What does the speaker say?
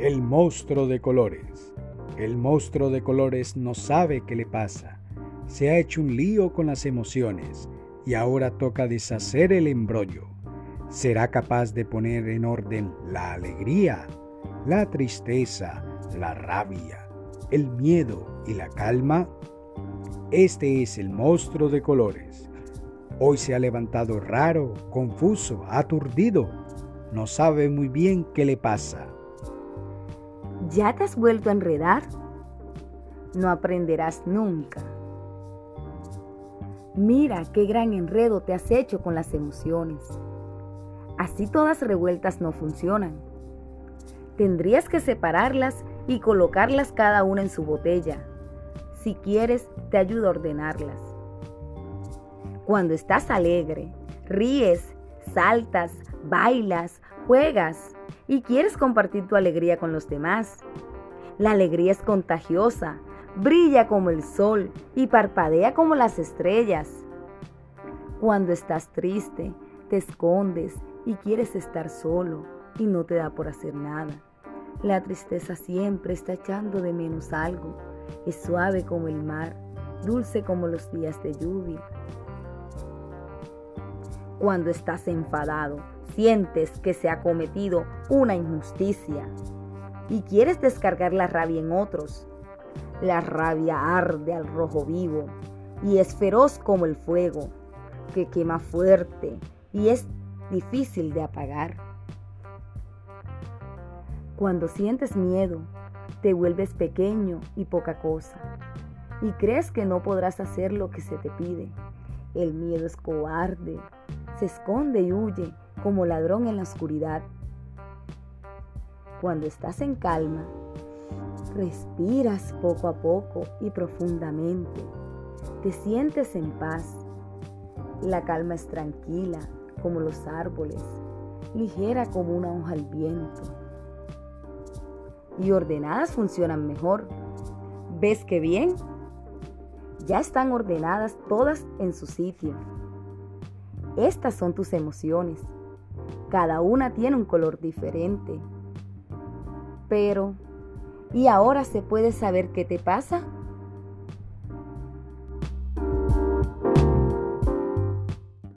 El monstruo de colores. El monstruo de colores no sabe qué le pasa. Se ha hecho un lío con las emociones y ahora toca deshacer el embrollo. ¿Será capaz de poner en orden la alegría, la tristeza, la rabia, el miedo y la calma? Este es el monstruo de colores. Hoy se ha levantado raro, confuso, aturdido. No sabe muy bien qué le pasa. ¿Ya te has vuelto a enredar? No aprenderás nunca. Mira qué gran enredo te has hecho con las emociones. Así todas revueltas no funcionan. Tendrías que separarlas y colocarlas cada una en su botella. Si quieres, te ayudo a ordenarlas. Cuando estás alegre, ríes, saltas, bailas, juegas y quieres compartir tu alegría con los demás. La alegría es contagiosa, brilla como el sol y parpadea como las estrellas. Cuando estás triste, te escondes y quieres estar solo y no te da por hacer nada. La tristeza siempre está echando de menos algo. Es suave como el mar, dulce como los días de lluvia. Cuando estás enfadado, sientes que se ha cometido una injusticia y quieres descargar la rabia en otros. La rabia arde al rojo vivo y es feroz como el fuego, que quema fuerte y es difícil de apagar. Cuando sientes miedo, te vuelves pequeño y poca cosa, y crees que no podrás hacer lo que se te pide. El miedo es cobarde, se esconde y huye como ladrón en la oscuridad. Cuando estás en calma, respiras poco a poco y profundamente. Te sientes en paz. La calma es tranquila como los árboles, ligera como una hoja al viento. Y ordenadas funcionan mejor. ¿Ves qué bien? Ya están ordenadas todas en su sitio. Estas son tus emociones. Cada una tiene un color diferente. Pero, ¿y ahora se puede saber qué te pasa?